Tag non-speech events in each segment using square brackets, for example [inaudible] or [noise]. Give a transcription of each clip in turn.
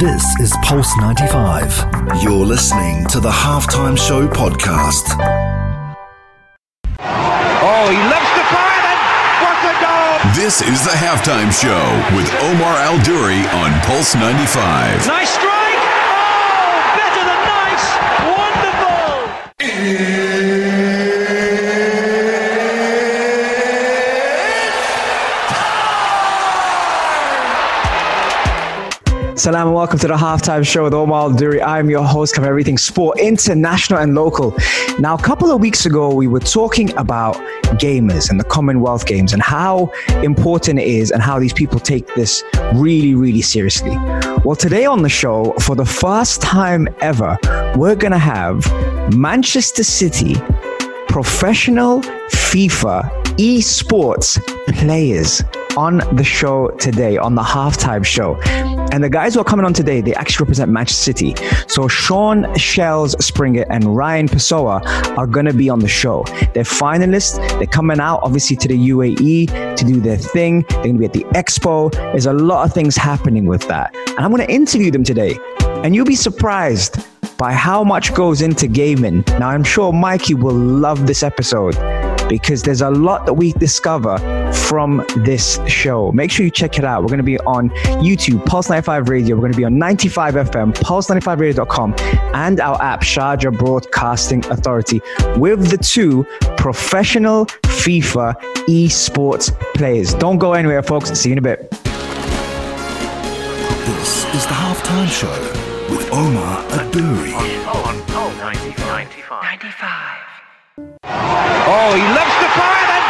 This is Pulse 95. You're listening to the Halftime Show podcast. Oh, he loves to fire and what a goal! This is the halftime show with Omar Al Duri on Pulse 95. Nice strike! Salam and welcome to the halftime show with Omar Duri. I'm your host, cover everything sport, international and local. Now, a couple of weeks ago, we were talking about gamers and the Commonwealth Games and how important it is and how these people take this really, really seriously. Well, today on the show, for the first time ever, we're going to have Manchester City professional FIFA esports players on the show today, on the halftime show. And the guys who are coming on today, they actually represent Manchester City. So Sean Shellz Springer and Ryan Pessoa are going to be on the show. They're finalists. They're coming out, obviously, to the UAE to do their thing. They're going to be at the expo. There's a lot of things happening with that. And I'm going to interview them today. And you'll be surprised by how much goes into gaming. Now, I'm sure Mikey will love this episode because there's a lot that we discover from this show. Make sure you check it out. We're going to be on YouTube, Pulse 95 Radio. We're going to be on 95 FM, pulse95radio.com, and our app, Sharjah Broadcasting Authority, with the two professional FIFA esports players. Don't go anywhere, folks. See you in a bit. This is the halftime show with Omar Adouri. Oh, 95. 95. Oh, he loves to fire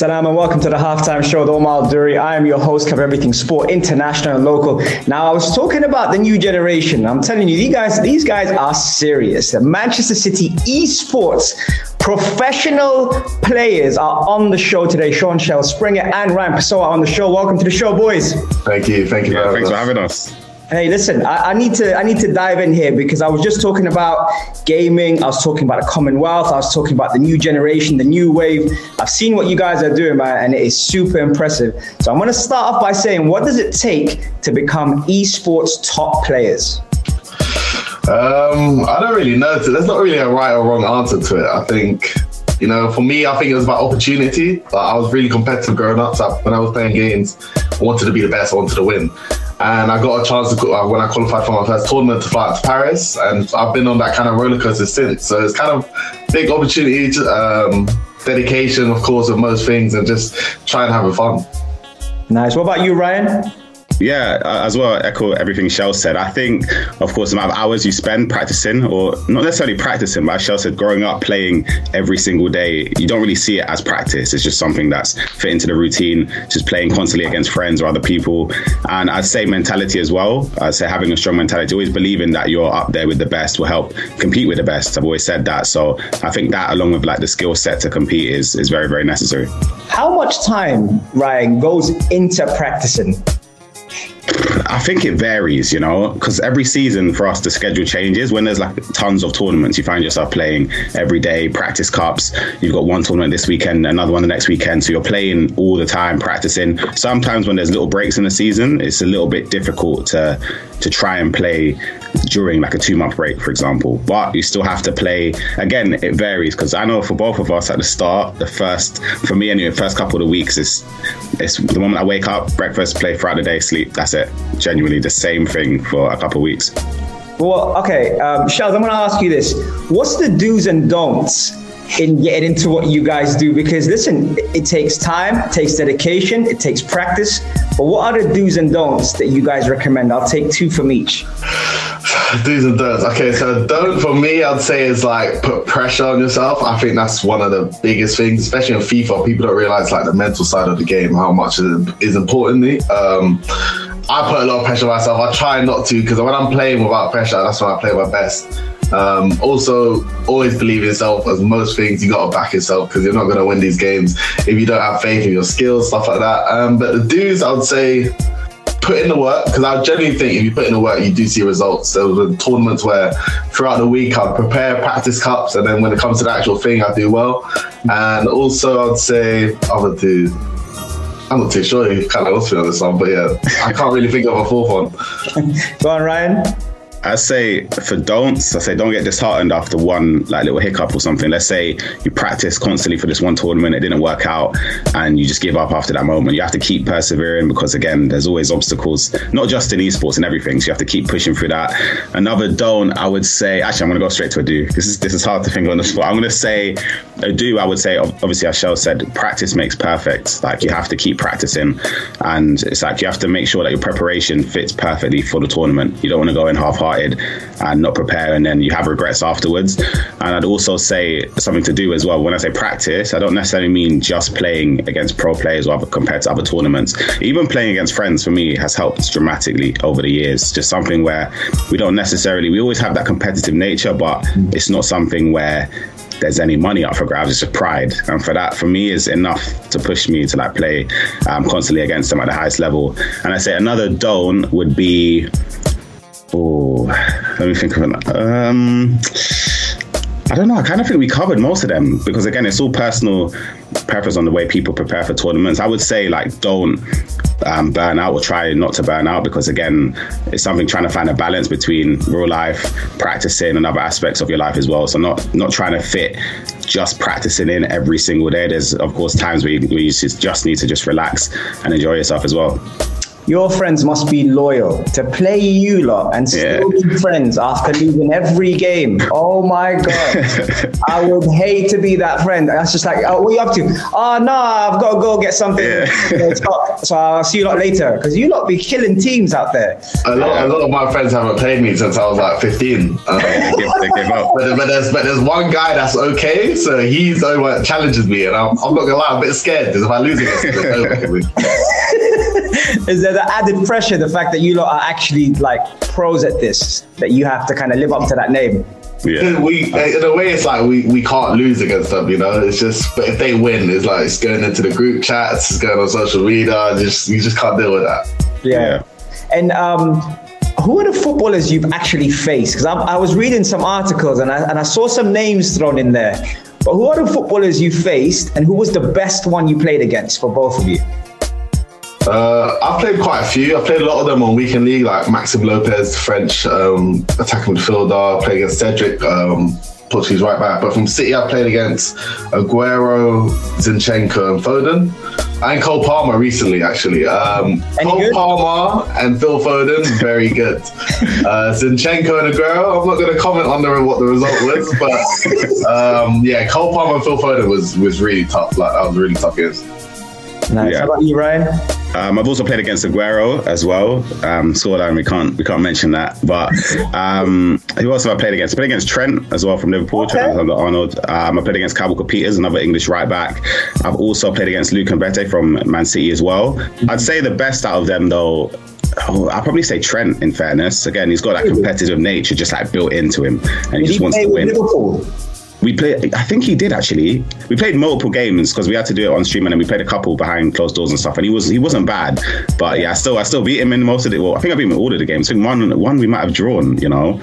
Salam and welcome to the halftime show with Omar Duri. I am your host, cover everything sport, international and local. Now, I was talking about the new generation. I'm telling you, these guys, these guys are serious. The Manchester City esports professional players are on the show today. Sean Shell Springer and Ryan Pessoa are on the show. Welcome to the show, boys. Thank you. Thank you. Yeah, very thanks for having us. Hey, listen, I, I need to I need to dive in here because I was just talking about gaming. I was talking about the Commonwealth. I was talking about the new generation, the new wave. I've seen what you guys are doing, man, and it is super impressive. So I'm going to start off by saying, what does it take to become esports top players? Um, I don't really know. There's not really a right or wrong answer to it. I think, you know, for me, I think it was about opportunity. Like, I was really competitive growing up. So when I was playing games, I wanted to be the best. I wanted to win. And I got a chance to go, uh, when I qualified for my first tournament to fly out to Paris, and I've been on that kind of roller coaster since. So it's kind of big opportunity, to, um, dedication, of course, of most things, and just try and have fun. Nice. What about you, Ryan? Yeah, as well, echo everything Shell said. I think, of course, the amount of hours you spend practicing, or not necessarily practicing, but as Shell said, growing up playing every single day, you don't really see it as practice. It's just something that's fit into the routine, just playing constantly against friends or other people. And I'd say mentality as well. I'd say having a strong mentality, always believing that you're up there with the best will help compete with the best. I've always said that. So I think that, along with like the skill set to compete, is, is very, very necessary. How much time, Ryan, goes into practicing? I think it varies, you know, because every season for us the schedule changes. When there's like tons of tournaments, you find yourself playing every day, practice cups. You've got one tournament this weekend, another one the next weekend, so you're playing all the time, practicing. Sometimes when there's little breaks in the season, it's a little bit difficult to to try and play during like a two month break, for example. But you still have to play. Again, it varies because I know for both of us at the start, the first for me anyway, first couple of weeks is it's the moment I wake up, breakfast, play throughout the day, sleep. That's it. Genuinely the same thing for a couple of weeks. Well, okay, um, Shellz, I'm going to ask you this. What's the do's and don'ts in getting into what you guys do? Because listen, it, takes time, it takes dedication, it takes practice. But what are the do's and don'ts that you guys recommend? I'll take two from each. [sighs] Do's and don'ts. Okay, so don't for me, I'd say is like put pressure on yourself. I think that's one of the biggest things, especially in FIFA. People don't realize like the mental side of the game, how much is, is important. Um, I put a lot of pressure on myself. I try not to because when I'm playing without pressure, that's when I play my best. Um, also, always believe in yourself. As most things, you got to back yourself because you're not going to win these games if you don't have faith in your skills, stuff like that. Um, but the dues, I would say, put in the work because I genuinely think if you put in the work, you do see results. There were tournaments where throughout the week I'd prepare practice cups, and then when it comes to the actual thing, I do well. And also, I'd say would do. I'm not too sure. You kind of lost me on this one, but yeah, I can't really think of a fourth one. [laughs] Go on, Ryan. I say for don'ts, I say don't get disheartened after one like little hiccup or something. Let's say you practice constantly for this one tournament, it didn't work out, and you just give up after that moment. You have to keep persevering because again, there's always obstacles, not just in esports and everything. So you have to keep pushing through that. Another don't, I would say, actually, I'm gonna go straight to a do. This is this is hard to think on the spot. I'm gonna say a do. I would say, obviously, as Shell said, practice makes perfect. Like you have to keep practicing, and it's like you have to make sure that your preparation fits perfectly for the tournament. You don't want to go in half-hearted and not prepare and then you have regrets afterwards. And I'd also say something to do as well. When I say practice, I don't necessarily mean just playing against pro players or other, compared to other tournaments. Even playing against friends for me has helped dramatically over the years. Just something where we don't necessarily, we always have that competitive nature, but it's not something where there's any money up for grabs. It's a pride, and for that, for me, is enough to push me to like play um, constantly against them at the highest level. And I say another don't would be Oh, let me think of it. Um, I don't know. I kind of think we covered most of them because again, it's all personal preference on the way people prepare for tournaments. I would say like don't um, burn out or try not to burn out because again, it's something trying to find a balance between real life, practicing, and other aspects of your life as well. So not not trying to fit just practicing in every single day. There's of course times where you, where you just need to just relax and enjoy yourself as well your friends must be loyal to play you lot and still yeah. be friends after losing every game. Oh my god, [laughs] I would hate to be that friend. That's just like, oh, what are you up to? Oh no, I've got to go get something. Yeah. [laughs] so I'll see you lot later because you lot be killing teams out there. A lot, a lot of my friends haven't played me since I was like 15. Um, but, but, there's but there's one guy that's okay, so he's that challenges me, and I'm, I'm not gonna lie, I'm a bit scared because if I lose it, it's over. Is there the added pressure, the fact that you lot are actually like pros at this, that you have to kind of live up to that name? Yeah. We in a way it's like we, we can't lose against them, you know. It's just but if they win, it's like it's going into the group chats, it's going on social media, just you just can't deal with that. Yeah. yeah. And um who are the footballers you've actually faced? Because I, I, was reading some articles and I, and I saw some names thrown in there. But who are the footballers you faced and who was the best one you played against for both of you? Uh, I've played quite a few. I've played a lot of them on weekend league, like Maxime Lopez, French um, attacking midfielder. Played against Cedric, um, Portuguese right back. But from City, I played against Aguero, Zinchenko, and Foden, and Cole Palmer recently. Actually, um, Cole good? Palmer and Phil Foden, very good. [laughs] uh, Zinchenko and Aguero. I'm not going to comment on the, what the result was, but um, yeah, Cole Palmer and Phil Foden was was really tough. Like that was really tough games. Nice. Yeah. How about you, Ryan? Um, I've also played against Aguero as well. Um, scoreline we can't we can't mention that. But um, who else have I played against? I played against Trent as well from Liverpool. Okay. Trent Arnold. Um, I played against Kyle Walker-Peters, another English right back. I've also played against Luke Mbete from Man City as well. Mm-hmm. I'd say the best out of them though. Oh, I'll probably say Trent. In fairness, again, he's got that competitive nature just like built into him, and he Did just he wants to win. Liverpool? We played. I think he did actually. We played multiple games because we had to do it on stream, and then we played a couple behind closed doors and stuff. And he was he wasn't bad, but yeah, I still I still beat him in most of the. Well, I think I beat him in all of the games. I think one one we might have drawn. You know,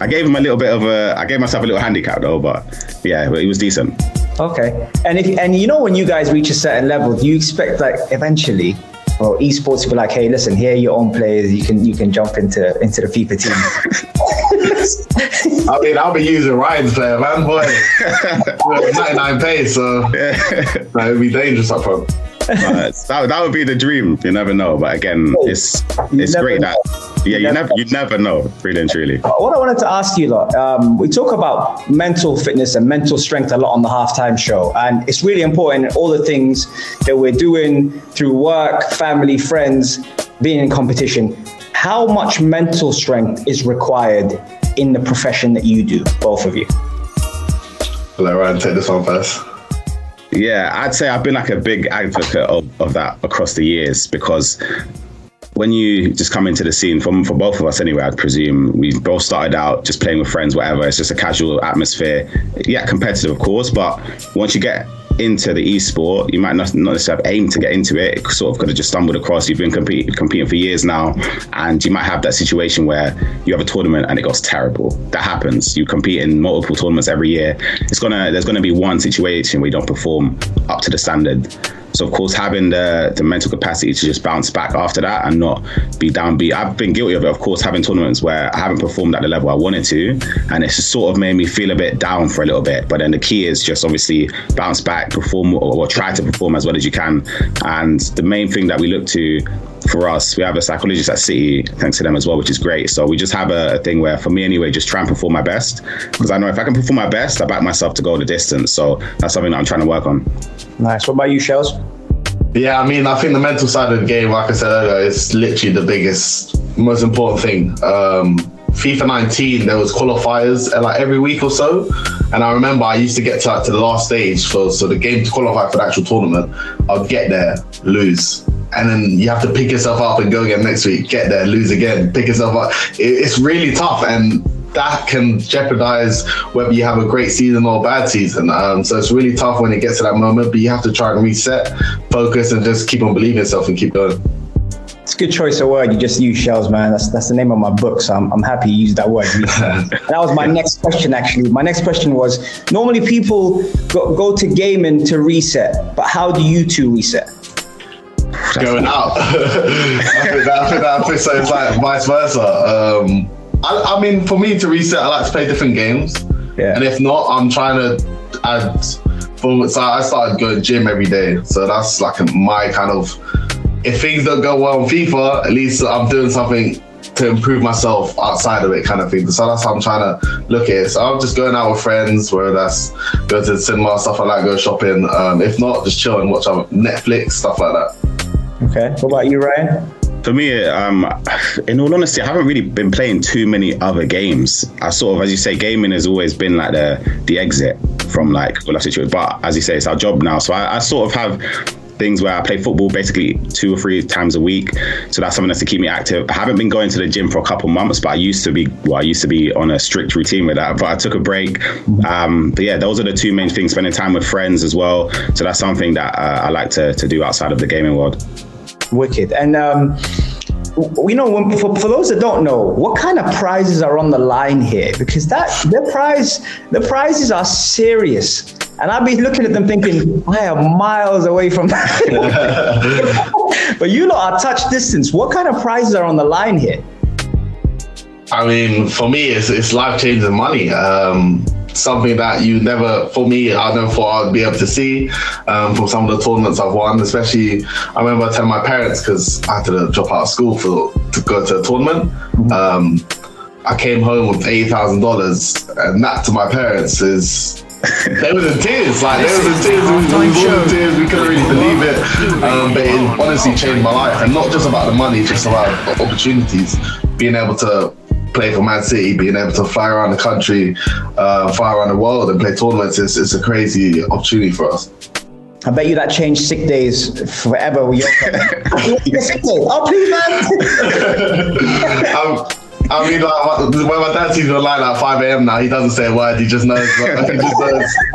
I gave him a little bit of a. I gave myself a little handicap though, but yeah, he was decent. Okay, and if and you know when you guys reach a certain level, do you expect like eventually well, esports to be like, hey, listen, here are your own players. You can you can jump into into the FIFA team. [laughs] I mean, I'll be using Ryan's player, man, boy. [laughs] 99 pace, so that would be dangerous up front. that, that would be the dream. You never know, but again, it's it's great know. that yeah, you, never, you never know, really and truly. What I wanted to ask you, lot, um, we talk about mental fitness and mental strength a lot on the halftime show, and it's really important. All the things that we're doing through work, family, friends, being in competition. How much mental strength is required in the profession that you do, both of you? Let Ryan take this one first. Yeah, I'd say I've been like a big advocate of, of that across the years because when you just come into the scene, from for both of us anyway, I'd presume we both started out just playing with friends, whatever. It's just a casual atmosphere. Yeah, competitive, of course, but once you get into the e-sport, you might not, not necessarily aim to get into it. Sort of could have just stumbled across. You've been compete, competing for years now, and you might have that situation where you have a tournament and it goes terrible. That happens. You compete in multiple tournaments every year. It's gonna there's gonna be one situation where you don't perform up to the standard. So of course, having the the mental capacity to just bounce back after that and not be downbeat. I've been guilty of it, of course, having tournaments where I haven't performed at the level I wanted to, and it's sort of made me feel a bit down for a little bit. But then the key is just obviously bounce back, perform or, or try to perform as well as you can. And the main thing that we look to for us, we have a psychologist at City, thanks to them as well, which is great. So we just have a, a thing where, for me anyway, just try and perform my best because I know if I can perform my best, I back myself to go the distance. So that's something that I'm trying to work on. Nice. What about you, Shellz? Yeah, I mean, I think the mental side of the game, like I said earlier, is literally the biggest, most important thing. Um, FIFA 19, there was qualifiers uh, like every week or so, and I remember I used to get to, like, to the last stage for so the game to qualify for the actual tournament. I'd get there, lose, and then you have to pick yourself up and go again next week. Get there, lose again, pick yourself up. It, it's really tough, and that can jeopardize whether you have a great season or a bad season. Um, so it's really tough when it gets to that moment, but you have to try and reset, focus, and just keep on believing yourself and keep going. It's a good choice of word. You just use shells, man. That's that's the name of my book, so I'm, I'm happy you used that word. [laughs] that was my next question, actually. My next question was: normally people go, go to gaming to reset, but how do you two reset? Going out. [laughs] I think that, I think that, so. It's like vice versa. Um, I, I mean, for me to reset, I like to play different games. Yeah. And if not, I'm trying to add. For, so I started going gym every day. So that's like my kind of. If things don't go well in FIFA, at least I'm doing something to improve myself outside of it, kind of thing. So that's how I'm trying to look at it. So I'm just going out with friends, whether that's go to the cinema, stuff like that, go shopping. Um, if not, just chill and watch Netflix, stuff like that. Okay. What about you, Ryan? For me, um, in all honesty, I haven't really been playing too many other games. I sort of, as you say, gaming has always been like the the exit from like that situation. But as you say, it's our job now. So I, I sort of have things where I play football basically two or three times a week. So that's something that's to keep me active. I haven't been going to the gym for a couple months, but I used to be well, I used to be on a strict routine with that. But I took a break. Um, but yeah, those are the two main things. Spending time with friends as well. So that's something that uh, I like to to do outside of the gaming world. Wicked. And um, you know, when, for, for those that don't know, what kind of prizes are on the line here? Because that the prize, the prizes are serious. And I'd be looking at them thinking, I am miles away from that. [laughs] but you lot are touch distance. What kind of prizes are on the line here? I mean, for me, it's, it's life changing money. Um, something that you never, for me, I never thought I'd be able to see um, from some of the tournaments I've won. Especially, I remember telling my parents because I had to drop out of school for to go to a tournament. Um, I came home with eight thousand dollars, and that to my parents is. they were in tears, like they were in [laughs] tears. We, we was all in tears. We couldn't really believe it, um, but it honestly changed my life, and not just about the money, just about opportunities, being able to play for Man City, being able to fly around the country, uh, fly around the world, and play tournaments is, is a crazy opportunity for us. I bet you that changed sick days forever. with your [laughs] sick day. Oh, please, man. [laughs] um, I mean, like, when my dad sees me online at 5 a.m. now, he doesn't say a word. He just knows. [laughs] he just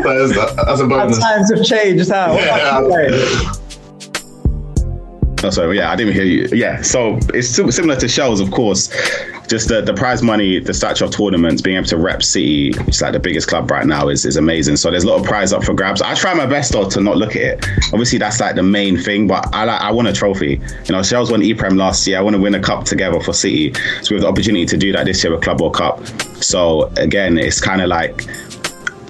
knows. that's a bonus. Times have changed. How? Yeah. Oh, sorry, yeah, I didn't hear you. Yeah, so it's similar to Shellz, of course. Just the, the prize money, the stature of tournaments, being able to rep City, which is like the biggest club right now, is, is amazing. So there's a lot of prize up for grabs. I try my best though to not look at it. Obviously, that's like the main thing, but I like I want a trophy. You know, Shellz won EPREM last year. I want to win a cup together for City. So we have the opportunity to do that this year with Club World Cup. So again, it's kind of like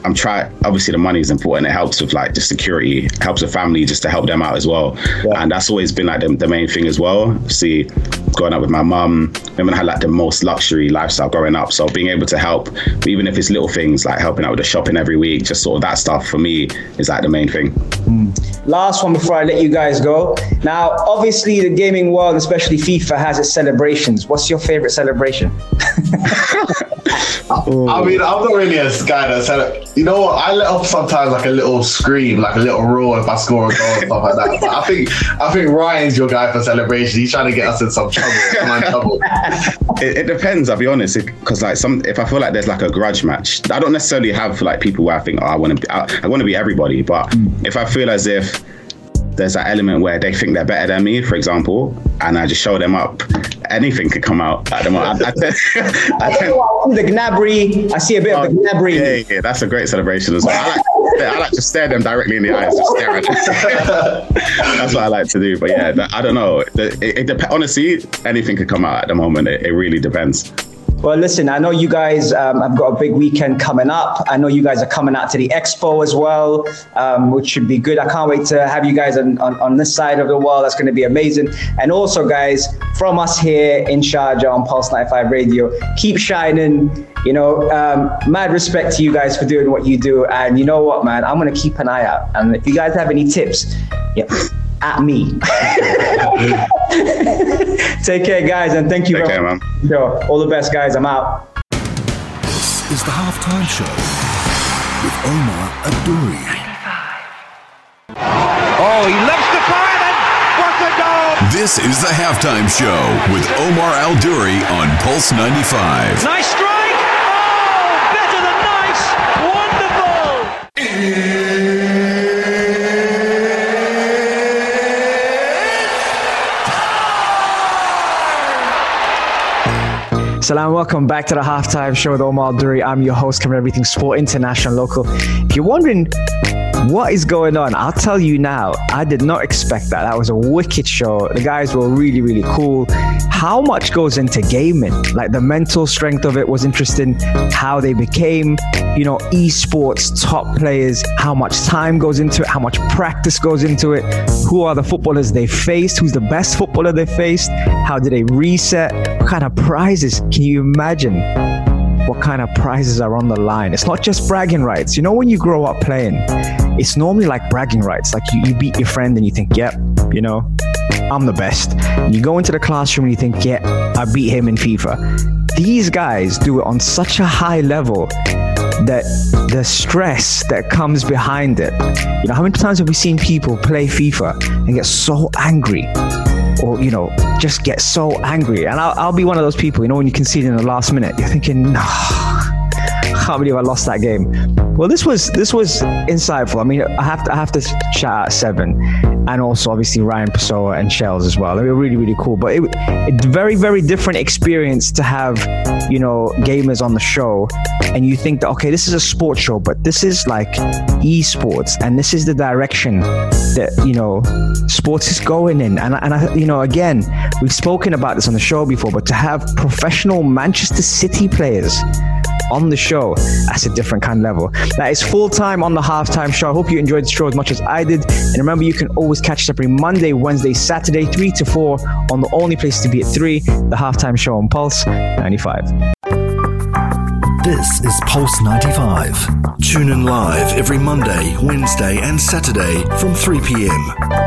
I'm trying. Obviously, the money is important. It helps with like the security, helps the family just to help them out as well. Yeah. And that's always been like the, the, main thing as well. See, growing up with my mum, women had like the most luxury lifestyle growing up. So being able to help, even if it's little things like helping out with the shopping every week, just sort of that stuff for me is like the main thing. Mm. Last one before I let you guys go. Now, obviously, the gaming world, especially FIFA, has its celebrations. What's your favorite celebration? [laughs] [laughs] I oh. mean, I'm not really a guy that said, you know what? I let off sometimes like a little scream, like a little roar if I score a goal and stuff like that. But I think I think Ryan's your guy for celebration. He's trying to get us in some trouble. Some trouble. [laughs] It, it depends. I'll be honest, because like some, if I feel like there's like a grudge match, I don't necessarily have like people where I think, oh, I want to, be, I, I want to be everybody. But mm. if I feel as if there's that element where they think they're better than me, for example, and I just show them up, anything could come out at the moment. I, I, I, I see the Gnabry. I see a bit of the oh, Gnabry. yeah, yeah, that's a great celebration as well. I like, I like to stare them directly in the eyes, just stare at them. [laughs] that's what I like to do. But yeah, I don't know. It, it, it dep- honestly, anything could come out at the moment. It, it really depends. Well, listen, I know you guys um, have got a big weekend coming up. I know you guys are coming out to the expo as well, um, which should be good. I can't wait to have you guys on, on, on this side of the world. That's going to be amazing. And also, guys, from us here in Sharjah on Pulse 95 Radio, keep shining. You know, um, mad respect to you guys for doing what you do. And you know what, man? I'm going to keep an eye out. And if you guys have any tips, yeah, at me. [laughs] Take care, guys, and thank you Take very care, much. Sure. All the best, guys. I'm out. This is the halftime show with Omar Adouri. Oh, he loves the fire and what a goal! This is the halftime show with Omar Al Duri on Pulse 95. Nice strike! Salam, welcome back to the halftime show with Omar Duri. I'm your host, covering everything sport, international, local. If you're wondering what is going on, I'll tell you now. I did not expect that. That was a wicked show. The guys were really, really cool. How much goes into gaming? Like the mental strength of it was interesting. How they became, you know, esports top players. How much time goes into it? How much practice goes into it? Who are the footballers they faced? Who's the best footballer they faced? How did they reset? What kind of prizes? Can you imagine? what kind of prizes are on the line. It's not just bragging rights. You know, when you grow up playing, it's normally like bragging rights. Like you, you beat your friend and you think, yep, you know, I'm the best. You go into the classroom and you think, yeah, I beat him in FIFA. These guys do it on such a high level that the stress that comes behind it. You know, how many times have we seen people play FIFA and get so angry? Or you know just get so angry and I'll, I'll be one of those people you know when you concede in the last minute you're thinking no I can't believe I lost that game. Well, this was this was insightful. I mean, I have to I have to shout out Seven, and also obviously Ryan Pessoa and Shellz as well. They were really really cool. But it, it's a very very different experience to have you know gamers on the show, and you think that okay, this is a sports show, but this is like esports, and this is the direction that you know sports is going in. And and I you know again we've spoken about this on the show before, but to have professional Manchester City players on the show. That's a different kind of level. That is full time on the halftime show. I hope you enjoyed the show as much as I did. And remember, you can always catch us every Monday, Wednesday, Saturday, 3 to 4 on the only place to be at 3, the halftime show on Pulse 95. This is Pulse 95. Tune in live every Monday, Wednesday, and Saturday from 3 p.m.